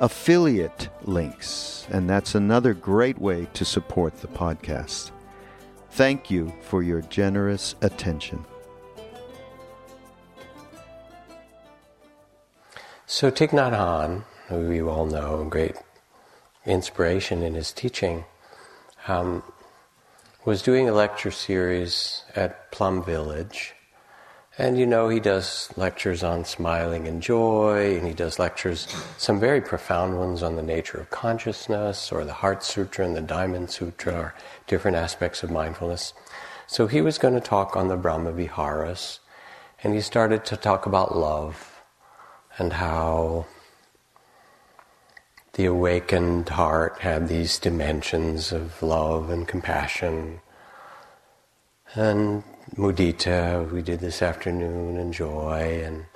affiliate links, and that's another great way to support the podcast. Thank you for your generous attention. So, Thich Nhat Hanh, who you all know, great inspiration in his teaching, um, was doing a lecture series at Plum Village and you know, he does lectures on smiling and joy, and he does lectures, some very profound ones on the nature of consciousness, or the Heart Sutra and the Diamond Sutra, or different aspects of mindfulness. So he was going to talk on the Brahma Viharas, and he started to talk about love and how the awakened heart had these dimensions of love and compassion. And mudita, we did this afternoon, and joy, and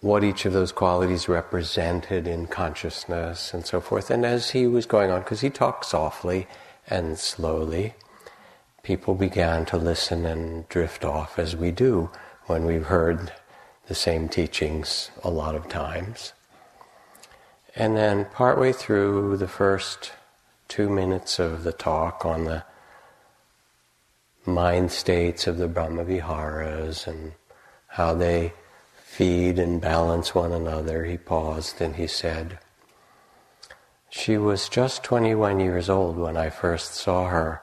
what each of those qualities represented in consciousness and so forth. And as he was going on, because he talked softly and slowly, people began to listen and drift off as we do when we've heard the same teachings a lot of times. And then, partway through the first two minutes of the talk on the mind states of the Brahmaviharas and how they feed and balance one another, he paused and he said, She was just 21 years old when I first saw her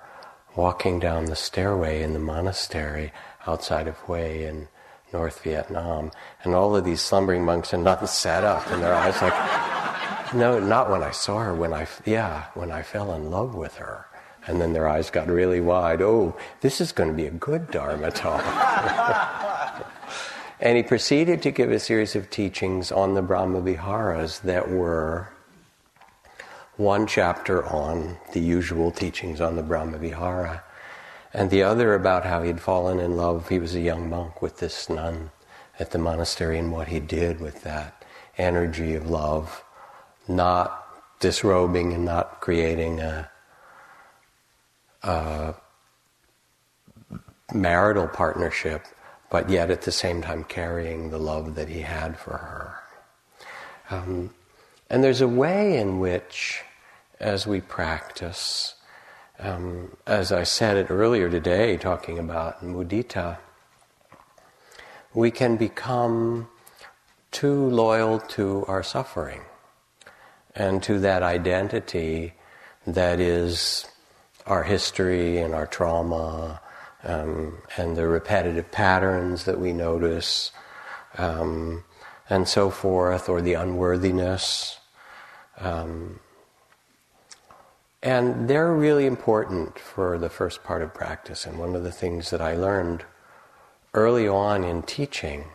walking down the stairway in the monastery outside of Hue in North Vietnam. And all of these slumbering monks and not sat up and their eyes like, no, not when I saw her, when I, yeah, when I fell in love with her. And then their eyes got really wide. Oh, this is going to be a good Dharma talk. and he proceeded to give a series of teachings on the Brahma Viharas that were one chapter on the usual teachings on the Brahma Vihara, and the other about how he'd fallen in love. He was a young monk with this nun at the monastery and what he did with that energy of love, not disrobing and not creating a uh, marital partnership, but yet at the same time carrying the love that he had for her. Um, and there's a way in which, as we practice, um, as I said it earlier today, talking about mudita, we can become too loyal to our suffering and to that identity that is our history and our trauma um, and the repetitive patterns that we notice um, and so forth, or the unworthiness. Um, and they're really important for the first part of practice. And one of the things that I learned early on in teaching,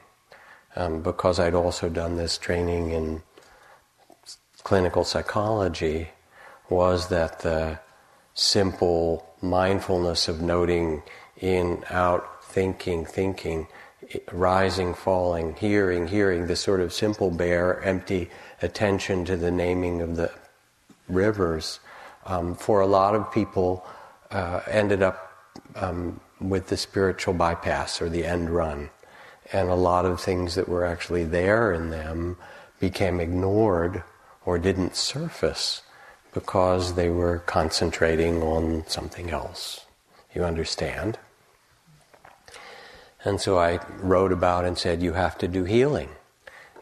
um, because I'd also done this training in clinical psychology, was that the simple mindfulness of noting in, out, thinking, thinking rising, falling, hearing, hearing, this sort of simple, bare, empty attention to the naming of the rivers, um, for a lot of people, uh, ended up um, with the spiritual bypass or the end run. And a lot of things that were actually there in them became ignored or didn't surface because they were concentrating on something else. You understand? And so I wrote about and said, you have to do healing.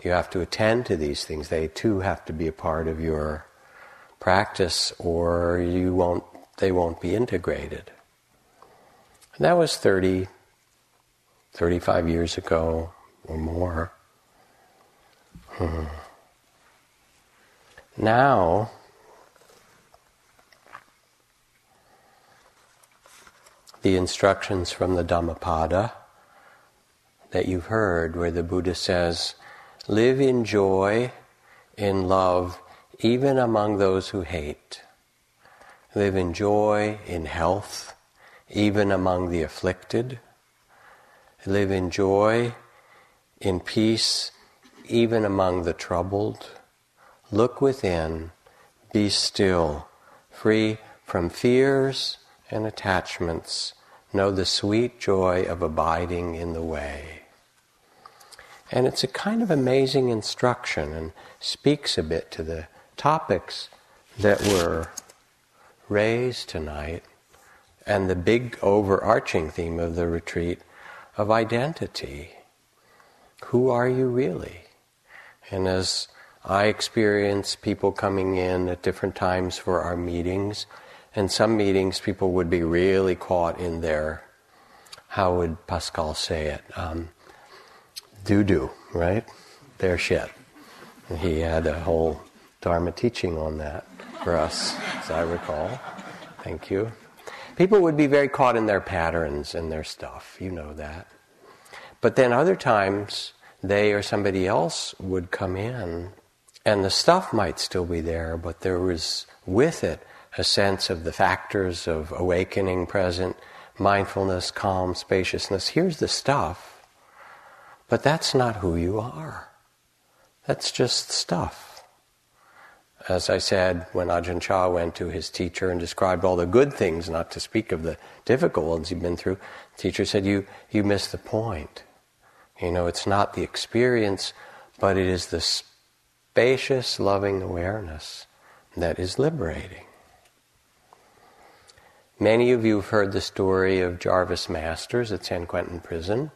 You have to attend to these things. They too have to be a part of your practice or you won't, they won't be integrated. And that was 30, 35 years ago or more. Hmm. Now, the instructions from the Dhammapada that you've heard, where the Buddha says, Live in joy, in love, even among those who hate. Live in joy, in health, even among the afflicted. Live in joy, in peace, even among the troubled. Look within, be still, free from fears and attachments. Know the sweet joy of abiding in the way. And it's a kind of amazing instruction and speaks a bit to the topics that were raised tonight and the big overarching theme of the retreat of identity. Who are you really? And as I experience people coming in at different times for our meetings, and some meetings people would be really caught in their, how would Pascal say it? Um, doo doo, right? Their shit. And he had a whole Dharma teaching on that for us, as I recall. Thank you. People would be very caught in their patterns and their stuff, you know that. But then other times, they or somebody else would come in, and the stuff might still be there, but there was with it a sense of the factors of awakening present, mindfulness, calm, spaciousness. Here's the stuff, but that's not who you are. That's just stuff. As I said, when Ajahn Chah went to his teacher and described all the good things, not to speak of the difficult ones he'd been through, the teacher said, You, you missed the point. You know, it's not the experience, but it is the spacious, loving awareness that is liberating. Many of you have heard the story of Jarvis Masters at San Quentin Prison.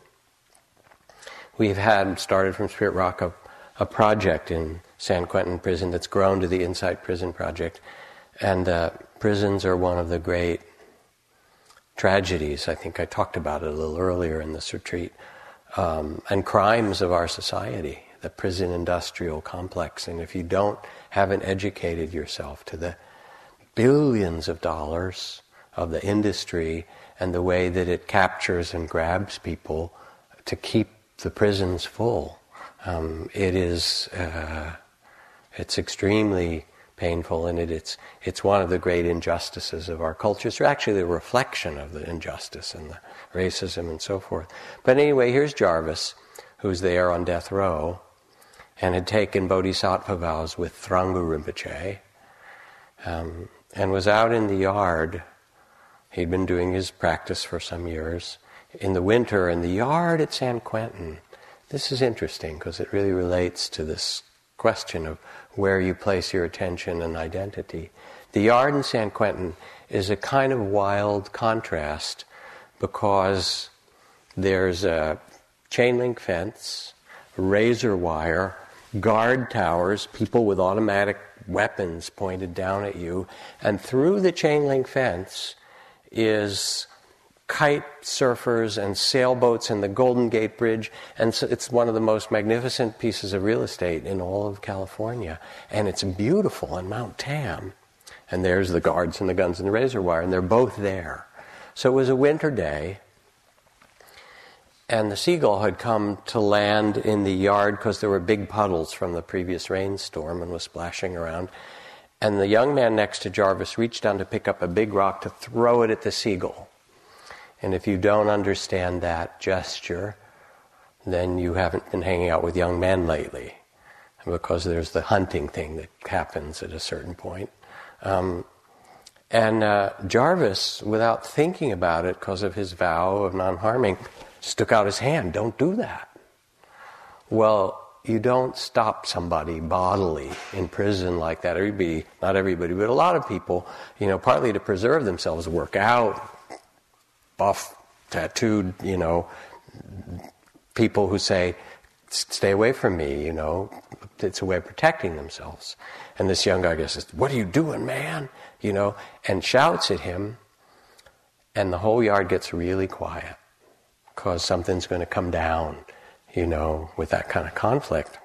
We've had, started from Spirit Rock, a, a project in San Quentin Prison that's grown to the Insight Prison Project. And uh, prisons are one of the great tragedies. I think I talked about it a little earlier in this retreat. Um, and crimes of our society, the prison industrial complex. And if you don't, haven't educated yourself to the billions of dollars of the industry and the way that it captures and grabs people to keep the prisons full, um, it is. Uh, it's extremely painful, and it, it's it's one of the great injustices of our culture. It's actually the reflection of the injustice and the racism and so forth. But anyway, here's Jarvis, who's there on death row, and had taken bodhisattva vows with Thrangu Rinpoche, um, and was out in the yard. He'd been doing his practice for some years. In the winter, in the yard at San Quentin. This is interesting because it really relates to this question of where you place your attention and identity. The yard in San Quentin is a kind of wild contrast because there's a chain link fence, razor wire, guard towers, people with automatic weapons pointed down at you, and through the chain link fence is kite surfers and sailboats and the Golden Gate Bridge. And so it's one of the most magnificent pieces of real estate in all of California. And it's beautiful on Mount Tam. And there's the guards and the guns and the razor wire, and they're both there. So it was a winter day, and the seagull had come to land in the yard because there were big puddles from the previous rainstorm and was splashing around. And the young man next to Jarvis reached down to pick up a big rock to throw it at the seagull. And if you don't understand that gesture, then you haven't been hanging out with young men lately, because there's the hunting thing that happens at a certain point. Um, and uh, Jarvis, without thinking about it, because of his vow of non harming, stuck out his hand. Don't do that. Well, you don't stop somebody bodily in prison like that. Everybody, not everybody, but a lot of people, you know, partly to preserve themselves, work out, buff, tattooed, you know, people who say, stay away from me, you know, it's a way of protecting themselves. And this young guy says, What are you doing, man? You know, and shouts at him, and the whole yard gets really quiet because something's going to come down you know, with that kind of conflict.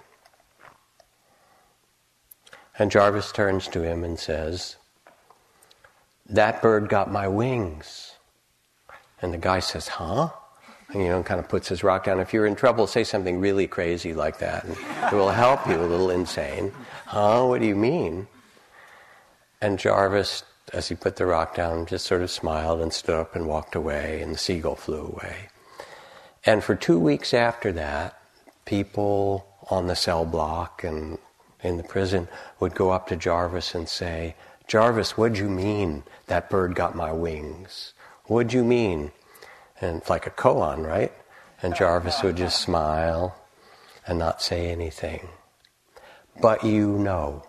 And Jarvis turns to him and says, That bird got my wings. And the guy says, Huh? And, you know, kind of puts his rock down. If you're in trouble, say something really crazy like that, and it will help you a little insane. Huh? What do you mean? And Jarvis, as he put the rock down, just sort of smiled and stood up and walked away, and the seagull flew away. And for two weeks after that, people on the cell block and in the prison would go up to Jarvis and say, Jarvis, what'd you mean that bird got my wings? What'd you mean? And it's like a koan, right? And Jarvis would just smile and not say anything. But you know.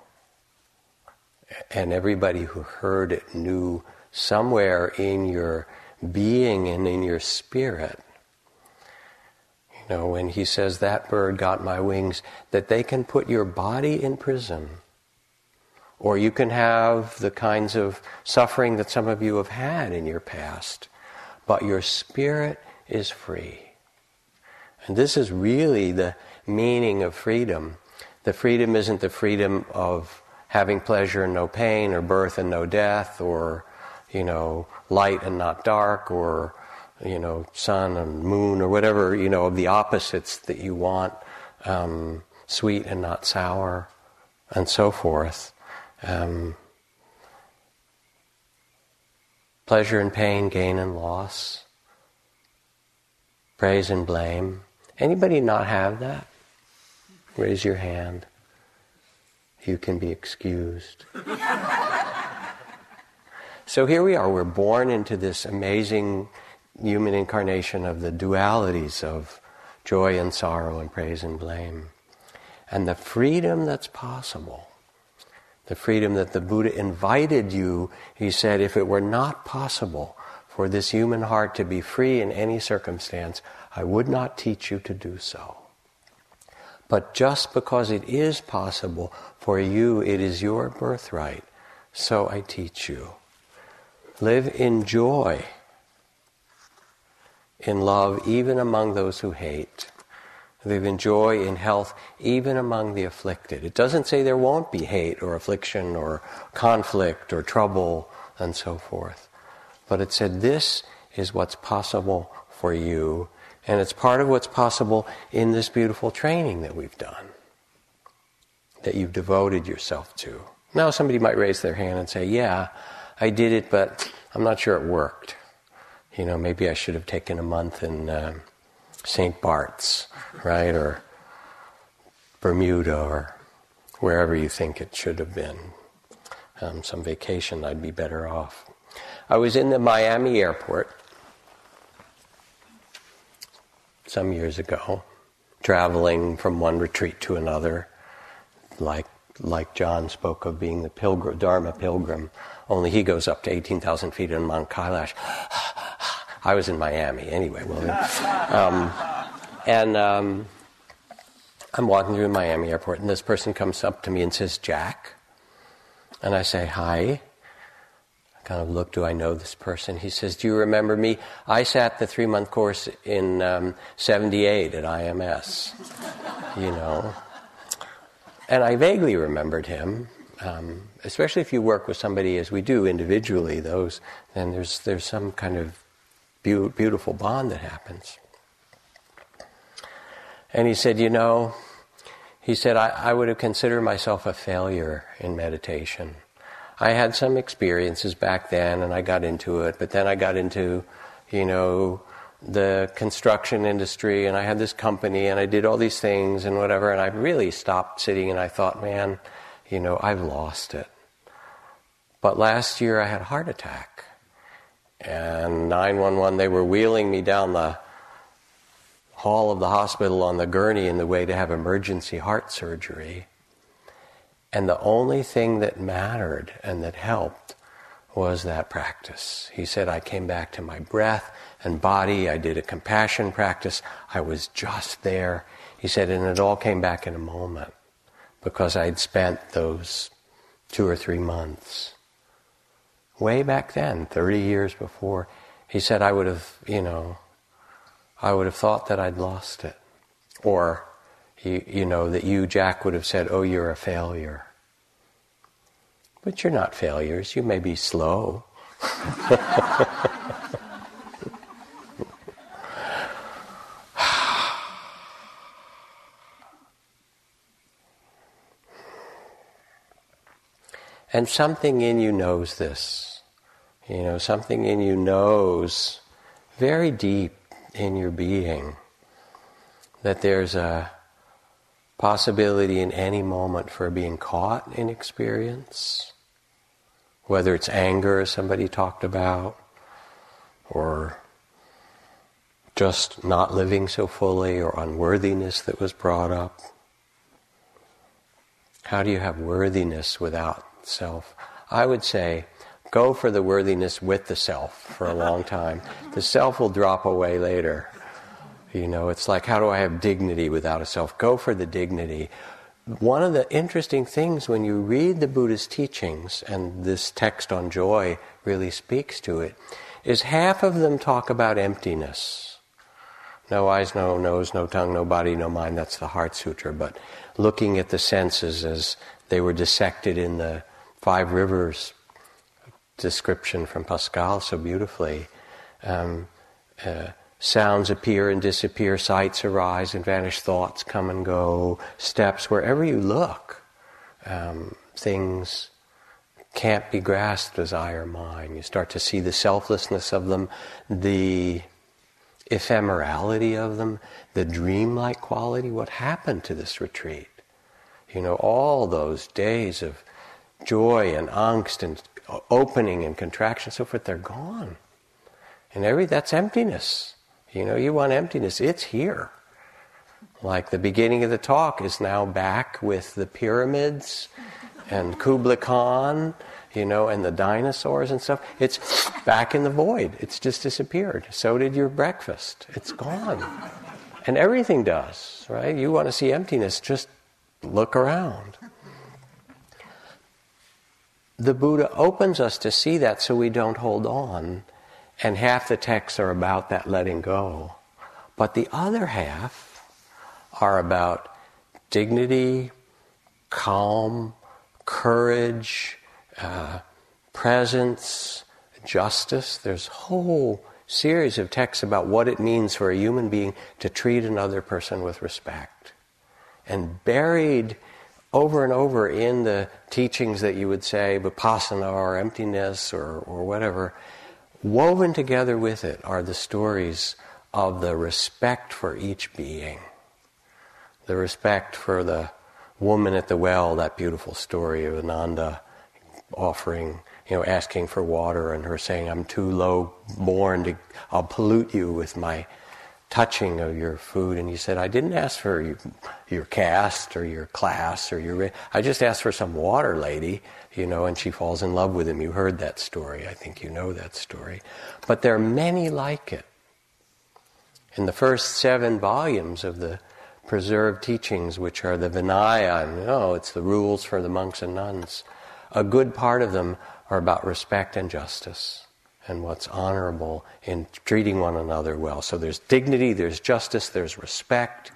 And everybody who heard it knew somewhere in your being and in your spirit know, when he says, That bird got my wings, that they can put your body in prison. Or you can have the kinds of suffering that some of you have had in your past, but your spirit is free. And this is really the meaning of freedom. The freedom isn't the freedom of having pleasure and no pain, or birth and no death, or, you know, light and not dark, or you know, sun and moon or whatever, you know, of the opposites that you want, um, sweet and not sour, and so forth. Um, pleasure and pain, gain and loss, praise and blame. Anybody not have that? Raise your hand. You can be excused. so here we are. We're born into this amazing human incarnation of the dualities of joy and sorrow and praise and blame. And the freedom that's possible, the freedom that the Buddha invited you, he said, if it were not possible for this human heart to be free in any circumstance, I would not teach you to do so. But just because it is possible for you, it is your birthright. So I teach you. Live in joy in love even among those who hate. Live in joy, in health, even among the afflicted. It doesn't say there won't be hate or affliction or conflict or trouble and so forth. But it said this is what's possible for you, and it's part of what's possible in this beautiful training that we've done, that you've devoted yourself to. Now, somebody might raise their hand and say, Yeah, I did it, but I'm not sure it worked you know, maybe I should have taken a month in uh, St. Bart's, right, or Bermuda, or wherever you think it should have been. Um, some vacation, I'd be better off. I was in the Miami airport some years ago, traveling from one retreat to another, like like John spoke of being the pilgrim, Dharma pilgrim. Only he goes up to 18,000 feet in Mount Kailash. I was in Miami anyway. Well, um, and um, I'm walking through Miami airport, and this person comes up to me and says, Jack. And I say, Hi. I kind of look, do I know this person? He says, Do you remember me? I sat the three month course in um, 78 at IMS, you know. And I vaguely remembered him. Um, especially if you work with somebody as we do individually, those then there's there's some kind of be- beautiful bond that happens. And he said, You know, he said, I, I would have considered myself a failure in meditation. I had some experiences back then and I got into it, but then I got into, you know, the construction industry and I had this company and I did all these things and whatever and I really stopped sitting and I thought, man, you know, I've lost it. But last year I had a heart attack. And 911, they were wheeling me down the hall of the hospital on the gurney in the way to have emergency heart surgery. And the only thing that mattered and that helped was that practice. He said, I came back to my breath and body. I did a compassion practice. I was just there. He said, and it all came back in a moment because I'd spent those two or three months. Way back then, 30 years before, he said, I would have, you know, I would have thought that I'd lost it. Or, you, you know, that you, Jack, would have said, oh, you're a failure. But you're not failures. You may be slow. and something in you knows this. You know, something in you knows very deep in your being that there's a possibility in any moment for being caught in experience, whether it's anger, as somebody talked about, or just not living so fully, or unworthiness that was brought up. How do you have worthiness without self? I would say, go for the worthiness with the self for a long time. The self will drop away later. You know, it's like, how do I have dignity without a self? Go for the dignity. One of the interesting things when you read the Buddha's teachings, and this text on joy really speaks to it, is half of them talk about emptiness. No eyes, no nose, no tongue, no body, no mind. That's the Heart Sutra. But looking at the senses as they were dissected in the Five Rivers description from Pascal so beautifully. Um, uh, sounds appear and disappear, sights arise and vanish, thoughts come and go, steps, wherever you look, um, things can't be grasped as I or mine. You start to see the selflessness of them, the ephemerality of them, the dreamlike quality. What happened to this retreat? You know, all those days of joy and angst and opening and contraction, and so forth, they're gone. And every that's emptiness. You know, you want emptiness, it's here. Like the beginning of the talk is now back with the pyramids and Kubla Khan, you know, and the dinosaurs and stuff. It's back in the void. It's just disappeared. So did your breakfast. It's gone. And everything does, right? You want to see emptiness, just look around the Buddha opens us to see that so we don't hold on. And half the texts are about that letting go. But the other half are about dignity, calm, courage, uh, presence, justice. There's a whole series of texts about what it means for a human being to treat another person with respect. And buried over and over in the teachings that you would say vipassana or emptiness or, or whatever, woven together with it are the stories of the respect for each being. The respect for the woman at the well, that beautiful story of Ananda offering, you know, asking for water and her saying, I'm too low born to, I'll pollute you with my touching of your food. And he said, I didn't ask for your, your caste or your class or your. I just asked for some water, lady. You know, and she falls in love with him. You heard that story. I think you know that story. But there are many like it. In the first seven volumes of the preserved teachings, which are the Vinaya, oh, it's the rules for the monks and nuns, a good part of them are about respect and justice and what's honorable in treating one another well. So there's dignity, there's justice, there's respect,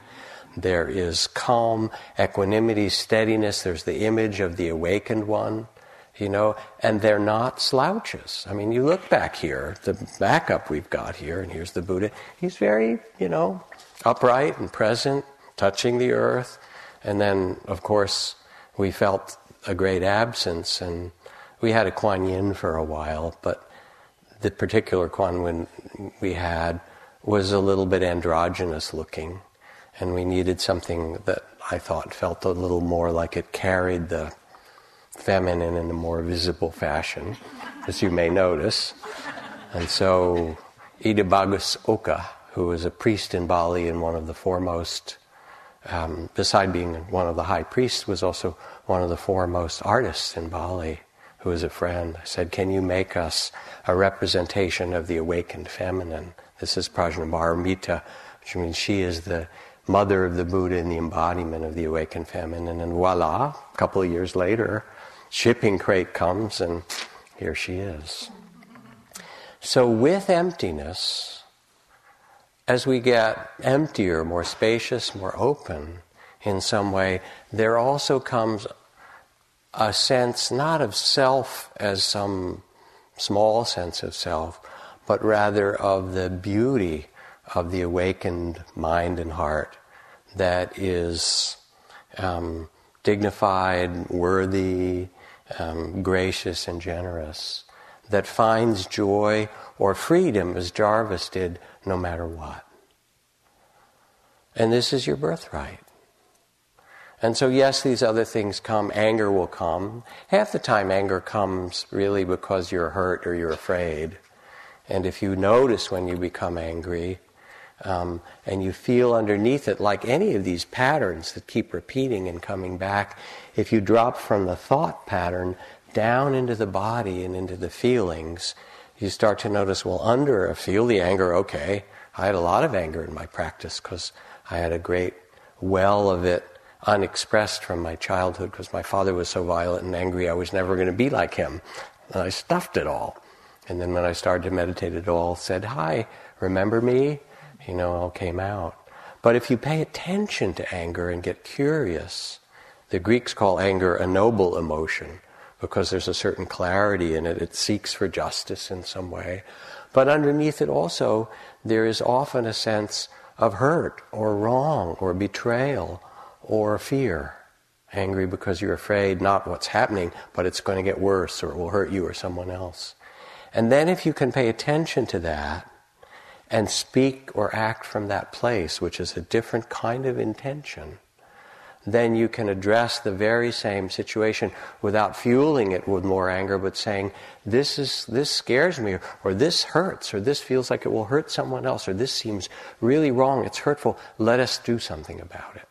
there is calm, equanimity, steadiness, there's the image of the awakened one, you know, and they're not slouches. I mean, you look back here, the backup we've got here, and here's the Buddha. He's very, you know, upright and present, touching the earth. And then, of course, we felt a great absence, and we had a Kuan Yin for a while, but the particular Yin we had was a little bit androgynous looking, and we needed something that I thought felt a little more like it carried the feminine in a more visible fashion, as you may notice. And so Ida Bagus Oka, who was a priest in Bali and one of the foremost, um, beside being one of the high priests, was also one of the foremost artists in Bali, who was a friend. I said, Can you make us a representation of the awakened feminine? This is Prajnaparamita, which means she is the mother of the Buddha and the embodiment of the awakened feminine. And voila, a couple of years later, shipping crate comes and here she is. So, with emptiness, as we get emptier, more spacious, more open in some way, there also comes a sense not of self as some small sense of self, but rather of the beauty of the awakened mind and heart that is um, dignified, worthy, um, gracious, and generous, that finds joy or freedom as Jarvis did no matter what. And this is your birthright. And so, yes, these other things come. Anger will come. Half the time, anger comes really because you're hurt or you're afraid. And if you notice when you become angry, um, and you feel underneath it, like any of these patterns that keep repeating and coming back, if you drop from the thought pattern down into the body and into the feelings, you start to notice, well, under feel the anger, okay. I had a lot of anger in my practice because I had a great well of it unexpressed from my childhood because my father was so violent and angry I was never going to be like him. And I stuffed it all. And then when I started to meditate, it all said, Hi, remember me? You know, all came out. But if you pay attention to anger and get curious, the Greeks call anger a noble emotion because there's a certain clarity in it. It seeks for justice in some way. But underneath it also, there is often a sense of hurt or wrong or betrayal or fear. Angry because you're afraid not what's happening, but it's going to get worse or it will hurt you or someone else. And then if you can pay attention to that and speak or act from that place, which is a different kind of intention, then you can address the very same situation without fueling it with more anger, but saying, this is, this scares me, or this hurts, or this feels like it will hurt someone else, or this seems really wrong, it's hurtful, let us do something about it.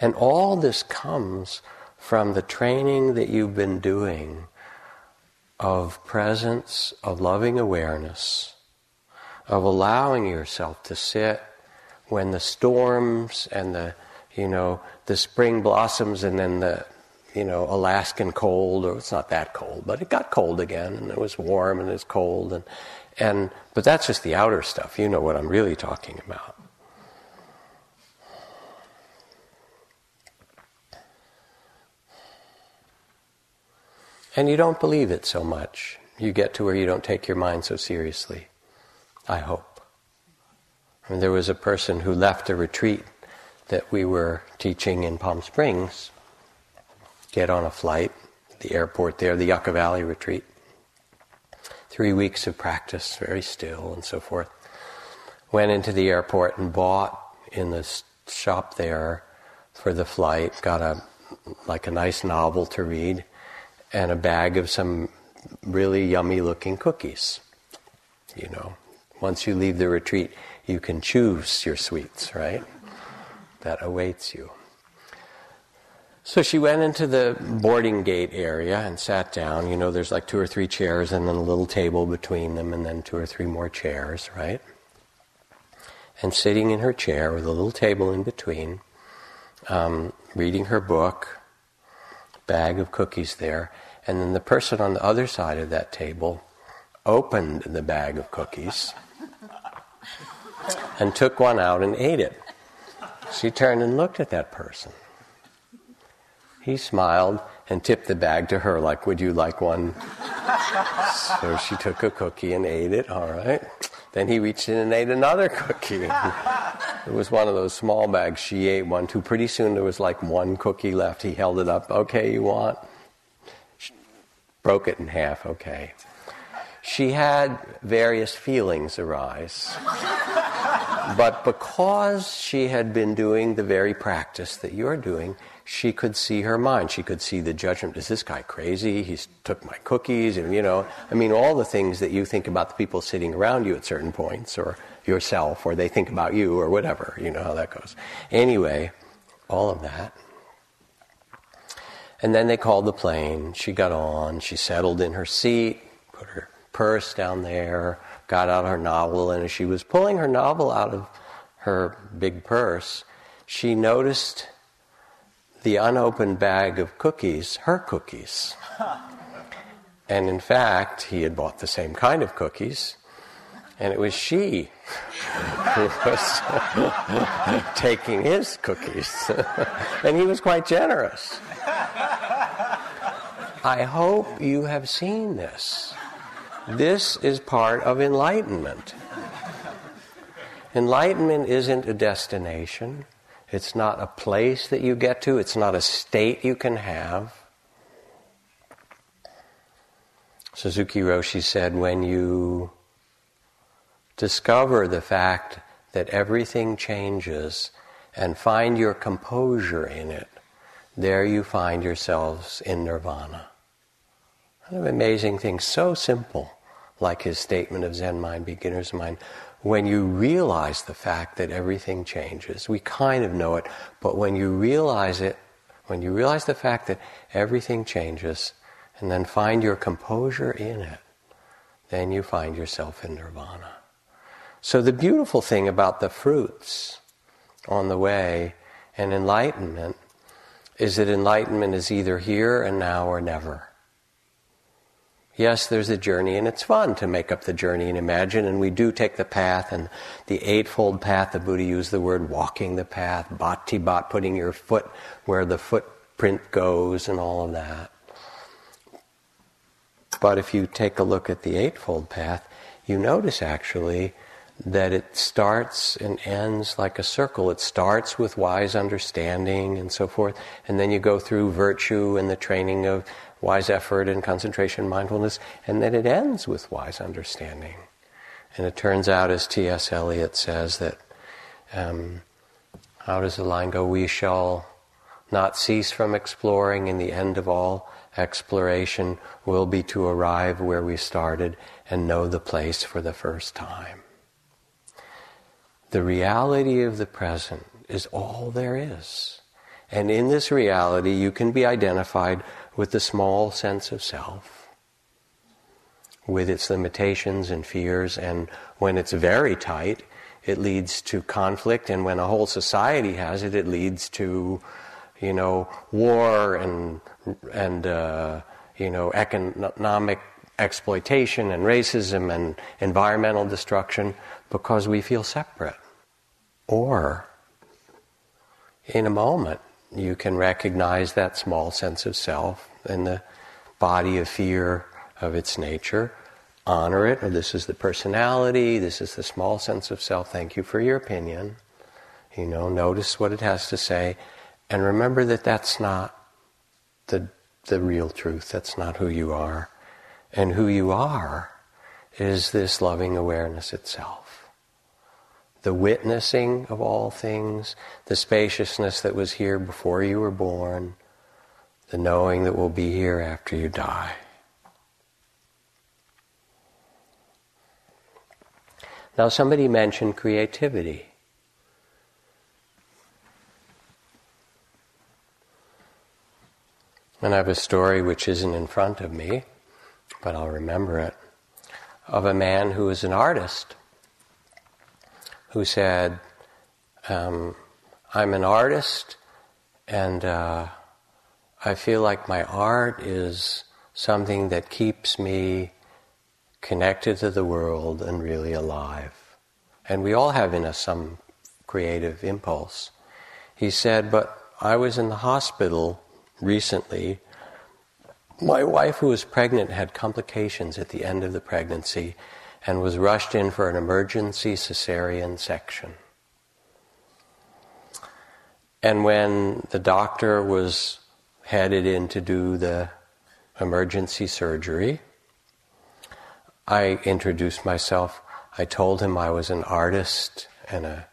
And all this comes from the training that you've been doing of presence, of loving awareness, of allowing yourself to sit when the storms and the, you know, the spring blossoms and then the, you know, Alaskan cold, or it's not that cold, but it got cold again, and it was warm and it's cold, and, and, but that's just the outer stuff. You know what I'm really talking about. And you don't believe it so much. You get to where you don't take your mind so seriously. I hope. And there was a person who left a retreat that we were teaching in Palm Springs, get on a flight, the airport there, the Yucca Valley retreat. Three weeks of practice, very still and so forth. Went into the airport and bought in the shop there for the flight, got a like a nice novel to read and a bag of some really yummy looking cookies. You know, once you leave the retreat, you can choose your sweets, right? That awaits you. So she went into the boarding gate area and sat down. You know, there's like two or three chairs and then a little table between them, and then two or three more chairs, right? And sitting in her chair with a little table in between, um, reading her book, bag of cookies there, and then the person on the other side of that table opened the bag of cookies and took one out and ate it. She turned and looked at that person. He smiled and tipped the bag to her, like, Would you like one? so she took a cookie and ate it, all right. Then he reached in and ate another cookie. it was one of those small bags. She ate one too. Pretty soon there was like one cookie left. He held it up. Okay, you want? She broke it in half. Okay. she had various feelings arise. but because she had been doing the very practice that you're doing, she could see her mind. She could see the judgment. Is this guy crazy? He took my cookies, and you know, I mean, all the things that you think about the people sitting around you at certain points, or yourself, or they think about you, or whatever. You know how that goes. Anyway, all of that. And then they called the plane. She got on. She settled in her seat, put her purse down there, got out her novel, and as she was pulling her novel out of her big purse, she noticed the unopened bag of cookies, her cookies. And in fact, he had bought the same kind of cookies, and it was she who was taking his cookies. and he was quite generous. I hope you have seen this. This is part of enlightenment. Enlightenment isn't a destination. It's not a place that you get to. It's not a state you can have. Suzuki Roshi said, when you discover the fact that everything changes and find your composure in it, there you find yourselves in nirvana. Kind of amazing thing, so simple like his statement of Zen mind, beginner's mind, when you realize the fact that everything changes, we kind of know it, but when you realize it, when you realize the fact that everything changes, and then find your composure in it, then you find yourself in nirvana. So the beautiful thing about the fruits on the way and enlightenment is that enlightenment is either here and now or never. Yes, there's a journey, and it's fun to make up the journey and imagine, and we do take the path, and the Eightfold Path, the Buddha used the word walking the path, bhati bhat, putting your foot where the footprint goes, and all of that. But if you take a look at the Eightfold Path, you notice actually that it starts and ends like a circle. It starts with wise understanding and so forth, and then you go through virtue and the training of wise effort and concentration, mindfulness, and then it ends with wise understanding. And it turns out, as T.S. Eliot says, that um, how does the line go? We shall not cease from exploring, and the end of all exploration will be to arrive where we started and know the place for the first time. The reality of the present is all there is. And in this reality, you can be identified with the small sense of self, with its limitations and fears, and when it's very tight, it leads to conflict, and when a whole society has it, it leads to, you know, war and and uh, you know economic exploitation and racism and environmental destruction because we feel separate. Or, in a moment, you can recognize that small sense of self in the body of fear of its nature. Honor it, or this is the personality, this is the small sense of self. Thank you for your opinion. You know, notice what it has to say, and remember that that's not the, the real truth. That's not who you are. And who you are is this loving awareness itself the witnessing of all things, the spaciousness that was here before you were born, the knowing that will be here after you die. Now, somebody mentioned creativity. And I have a story which isn't in front of me, but I'll remember it, of a man who was an artist who said, um, I'm an artist and uh, I feel like my art is something that keeps me connected to the world and really alive. And we all have in us some creative impulse. He said, But I was in the hospital recently. My wife, who was pregnant, had complications at the end of the pregnancy and was rushed in for an emergency cesarean section. And when the doctor was headed in to do the emergency surgery, I introduced myself. I told him I was an artist and a,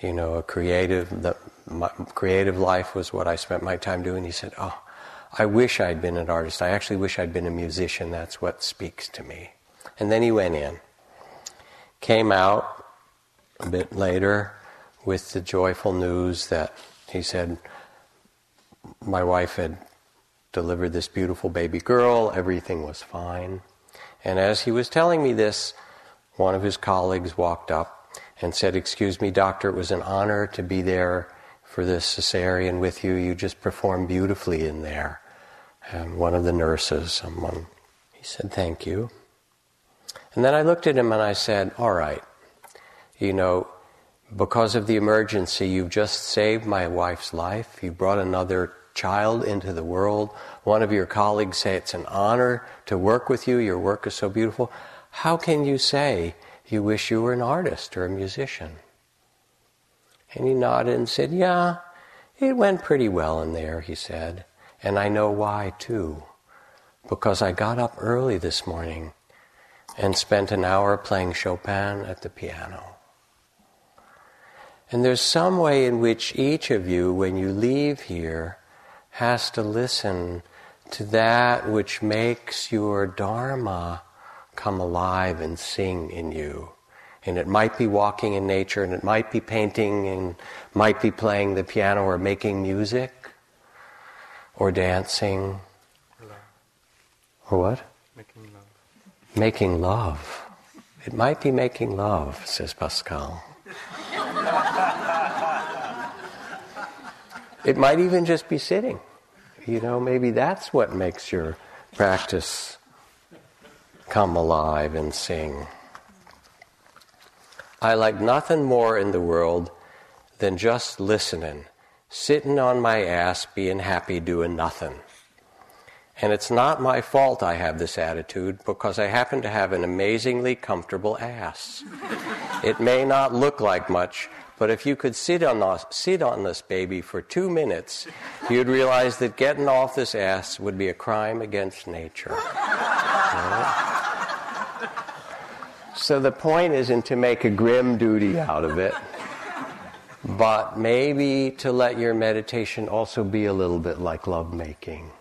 you know, a creative. The, my creative life was what I spent my time doing. He said, "Oh, I wish I'd been an artist. I actually wish I'd been a musician. That's what speaks to me." And then he went in, came out a bit later with the joyful news that he said, "My wife had delivered this beautiful baby girl. Everything was fine." And as he was telling me this, one of his colleagues walked up and said, Excuse me, doctor, it was an honor to be there for this cesarean with you. You just performed beautifully in there. And one of the nurses, someone, he said, Thank you. And then I looked at him and I said, All right, you know, because of the emergency, you've just saved my wife's life. You brought another child into the world. One of your colleagues say it's an honor to work with you. Your work is so beautiful. How can you say you wish you were an artist or a musician? And he nodded and said, Yeah, it went pretty well in there, he said. And I know why, too. Because I got up early this morning and spent an hour playing Chopin at the piano. And there's some way in which each of you, when you leave here, has to listen to that which makes your Dharma come alive and sing in you. And it might be walking in nature, and it might be painting, and might be playing the piano, or making music, or dancing. Love. Or what? Making love. Making love. It might be making love, says Pascal. it might even just be sitting. You know, maybe that's what makes your practice come alive and sing. I like nothing more in the world than just listening, sitting on my ass, being happy, doing nothing. And it's not my fault I have this attitude because I happen to have an amazingly comfortable ass. it may not look like much, but if you could sit on, this, sit on this baby for two minutes, you'd realize that getting off this ass would be a crime against nature. Right? So the point isn't to make a grim duty out of it, but maybe to let your meditation also be a little bit like lovemaking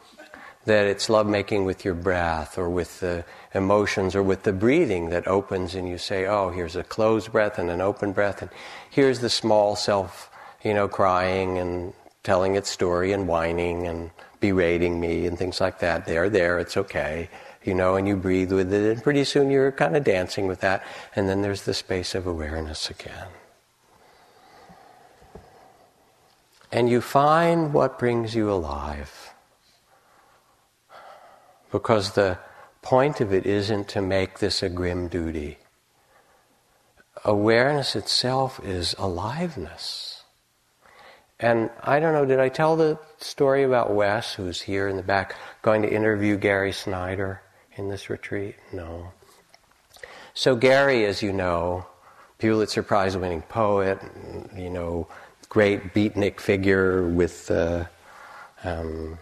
that it's lovemaking with your breath or with the emotions or with the breathing that opens and you say, oh, here's a closed breath and an open breath, and here's the small self, you know, crying and telling its story and whining and berating me and things like that. They're there, it's okay, you know, and you breathe with it, and pretty soon you're kind of dancing with that, and then there's the space of awareness again. And you find what brings you alive. Because the point of it isn't to make this a grim duty. Awareness itself is aliveness. And I don't know, did I tell the story about Wes, who's here in the back, going to interview Gary Snyder in this retreat? No. So, Gary, as you know, Pulitzer Prize winning poet, you know, great beatnik figure with uh, um,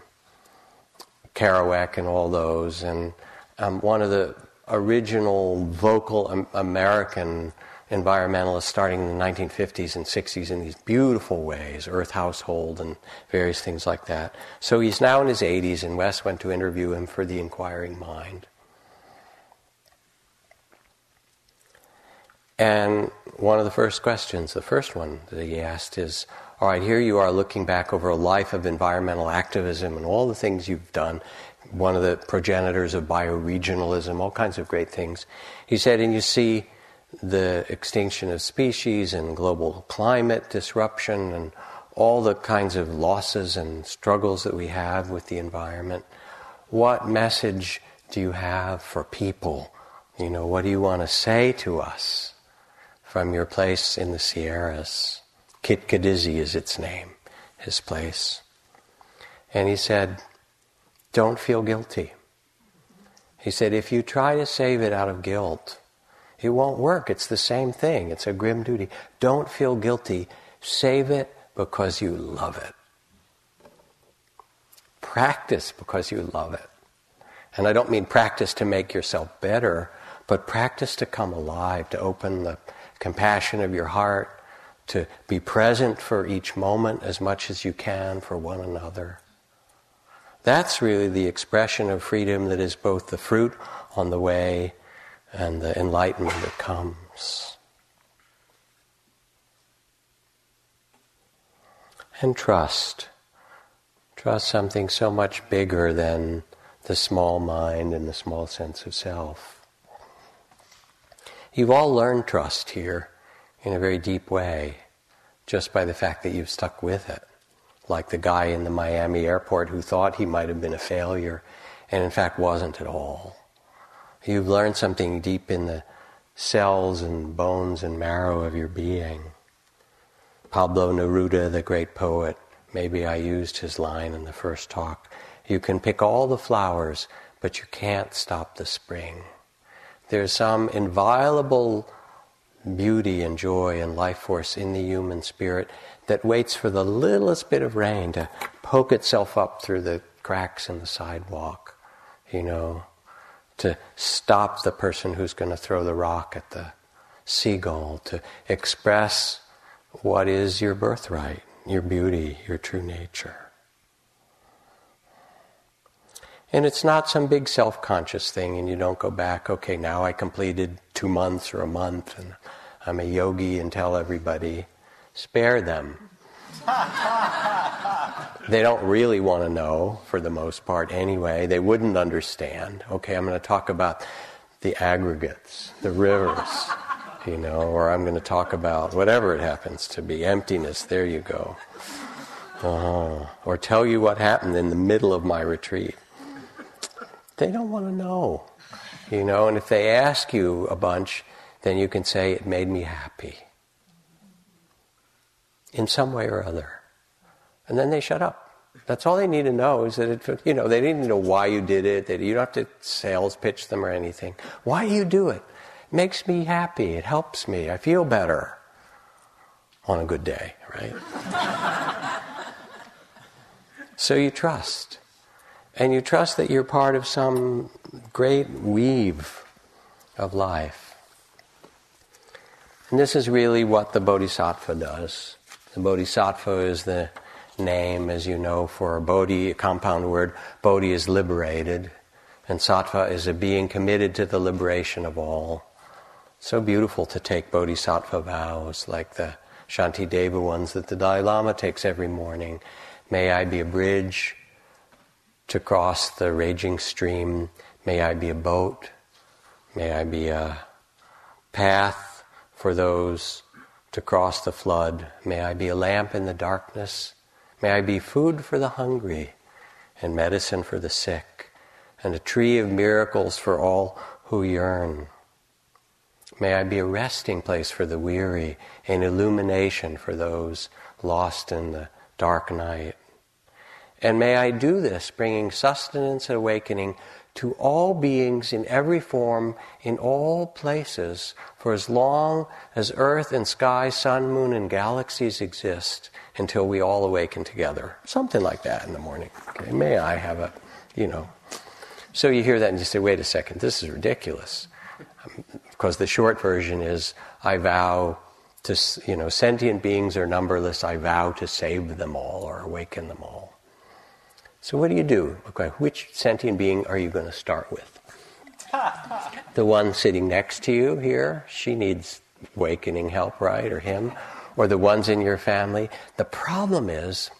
Kerouac and all those, and um, one of the original vocal American environmentalists starting in the 1950s and 60s in these beautiful ways, Earth Household and various things like that. So he's now in his 80s, and Wes went to interview him for The Inquiring Mind. And one of the first questions, the first one that he asked is, all right, here you are looking back over a life of environmental activism and all the things you've done, one of the progenitors of bioregionalism, all kinds of great things. He said, and you see the extinction of species and global climate disruption and all the kinds of losses and struggles that we have with the environment. What message do you have for people? You know, what do you want to say to us from your place in the Sierras? Kitkitdizze is its name, his place. And he said, Don't feel guilty. He said, If you try to save it out of guilt, it won't work. It's the same thing. It's a grim duty. Don't feel guilty. Save it because you love it. Practice because you love it. And I don't mean practice to make yourself better, but practice to come alive, to open the compassion of your heart, to be present for each moment as much as you can for one another. That's really the expression of freedom that is both the fruit on the way and the enlightenment that comes. And trust. Trust something so much bigger than the small mind and the small sense of self. You've all learned trust here in a very deep way just by the fact that you've stuck with it. Like the guy in the Miami airport who thought he might have been a failure and in fact wasn't at all. You've learned something deep in the cells and bones and marrow of your being. Pablo Neruda, the great poet, maybe I used his line in the first talk. You can pick all the flowers, but you can't stop the spring. There's some inviolable beauty and joy and life force in the human spirit that waits for the littlest bit of rain to poke itself up through the cracks in the sidewalk, you know, to stop the person who's going to throw the rock at the seagull, to express what is your birthright, your beauty, your true nature. And it's not some big self conscious thing, and you don't go back, okay, now I completed two months or a month, and I'm a yogi, and tell everybody. Spare them. they don't really want to know, for the most part, anyway. They wouldn't understand. Okay, I'm going to talk about the aggregates, the rivers, you know, or I'm going to talk about whatever it happens to be emptiness. There you go. Uh-huh. Or tell you what happened in the middle of my retreat. They don't want to know. You know, and if they ask you a bunch, then you can say, It made me happy. In some way or other. And then they shut up. That's all they need to know is that it, you know, they didn't know why you did it. That you don't have to sales pitch them or anything. Why do you do it? It makes me happy. It helps me. I feel better on a good day, right? so you trust. And you trust that you're part of some great weave of life. And this is really what the Bodhisattva does. The Bodhisattva is the name, as you know, for a Bodhi, a compound word. Bodhi is liberated, and Sattva is a being committed to the liberation of all. So beautiful to take Bodhisattva vows, like the Shantideva ones that the Dalai Lama takes every morning. May I be a bridge to cross the raging stream. May I be a boat. May I be a path for those to cross the flood. May I be a lamp in the darkness. May I be food for the hungry and medicine for the sick and a tree of miracles for all who yearn. May I be a resting place for the weary, an illumination for those lost in the dark night. And may I do this, bringing sustenance and awakening to all beings in every form, in all places, for as long as earth and sky, sun, moon, and galaxies exist, until we all awaken together. Something like that in the morning. Okay? May I have a, you know. So you hear that and you say, wait a second, this is ridiculous. Um, because the short version is, I vow to, you know, sentient beings are numberless, I vow to save them all or awaken them all. So what do you do? Okay, which sentient being are you going to start with? the one sitting next to you here, she needs awakening help, right? Or him? Or the ones in your family. The problem is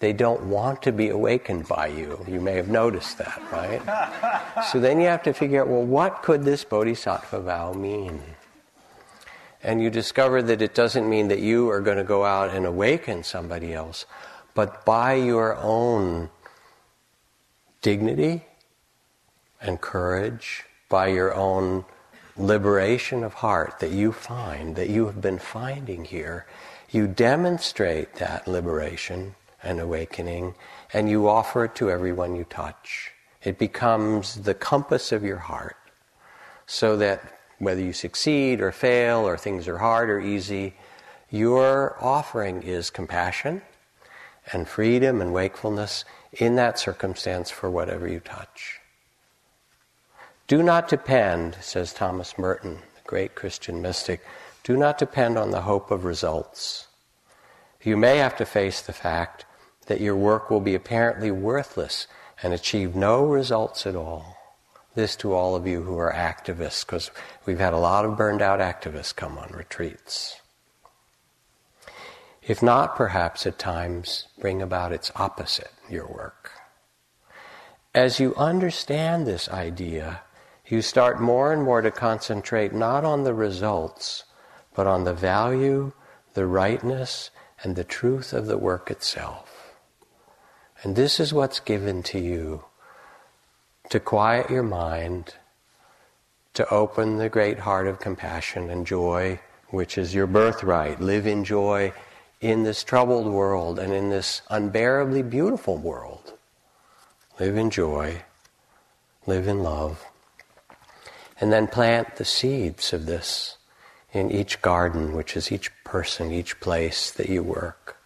they don't want to be awakened by you. You may have noticed that, right? so then you have to figure out, well, what could this bodhisattva vow mean? And you discover that it doesn't mean that you are going to go out and awaken somebody else, but by your own dignity and courage, by your own liberation of heart that you find, that you have been finding here, you demonstrate that liberation and awakening, and you offer it to everyone you touch. It becomes the compass of your heart, so that whether you succeed or fail, or things are hard or easy, your offering is compassion and freedom and wakefulness in that circumstance for whatever you touch. Do not depend, says Thomas Merton, the great Christian mystic, do not depend on the hope of results. You may have to face the fact that your work will be apparently worthless and achieve no results at all. This to all of you who are activists, because we've had a lot of burned out activists come on retreats. If not, perhaps at times bring about its opposite, your work. As you understand this idea, you start more and more to concentrate not on the results, but on the value, the rightness, and the truth of the work itself. And this is what's given to you to quiet your mind, to open the great heart of compassion and joy, which is your birthright. Live in joy in this troubled world and in this unbearably beautiful world. Live in joy, live in love, and then plant the seeds of this in each garden, which is each person, each place that you work.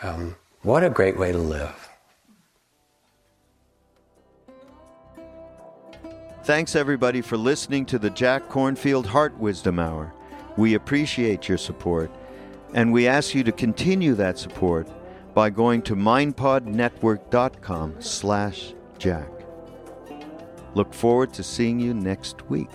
Um, what a great way to live. Thanks everybody for listening to the Jack Kornfield Heart Wisdom Hour. We appreciate your support, and we ask you to continue that support by going to mindpodnetwork.com slash jack. Look forward to seeing you next week.